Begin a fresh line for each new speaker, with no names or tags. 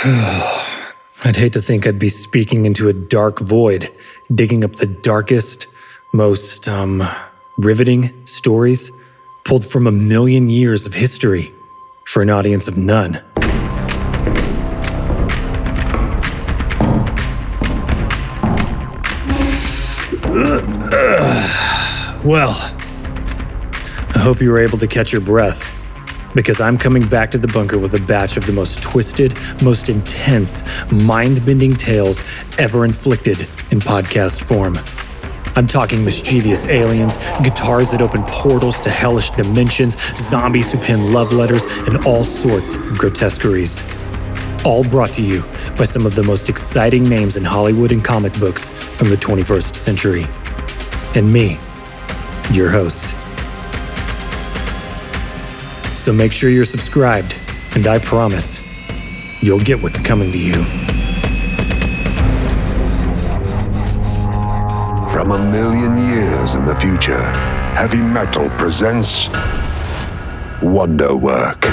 I'd hate to think I'd be speaking into a dark void, digging up the darkest, most, um, riveting stories pulled from a million years of history for an audience of none. Well, I hope you were able to catch your breath because I'm coming back to the bunker with a batch of the most twisted, most intense, mind bending tales ever inflicted in podcast form. I'm talking mischievous aliens, guitars that open portals to hellish dimensions, zombies who pen love letters, and all sorts of grotesqueries. All brought to you by some of the most exciting names in Hollywood and comic books from the 21st century. And me, your host. So make sure you're subscribed, and I promise you'll get what's coming to you.
From a million years in the future, Heavy Metal presents Wonderwork.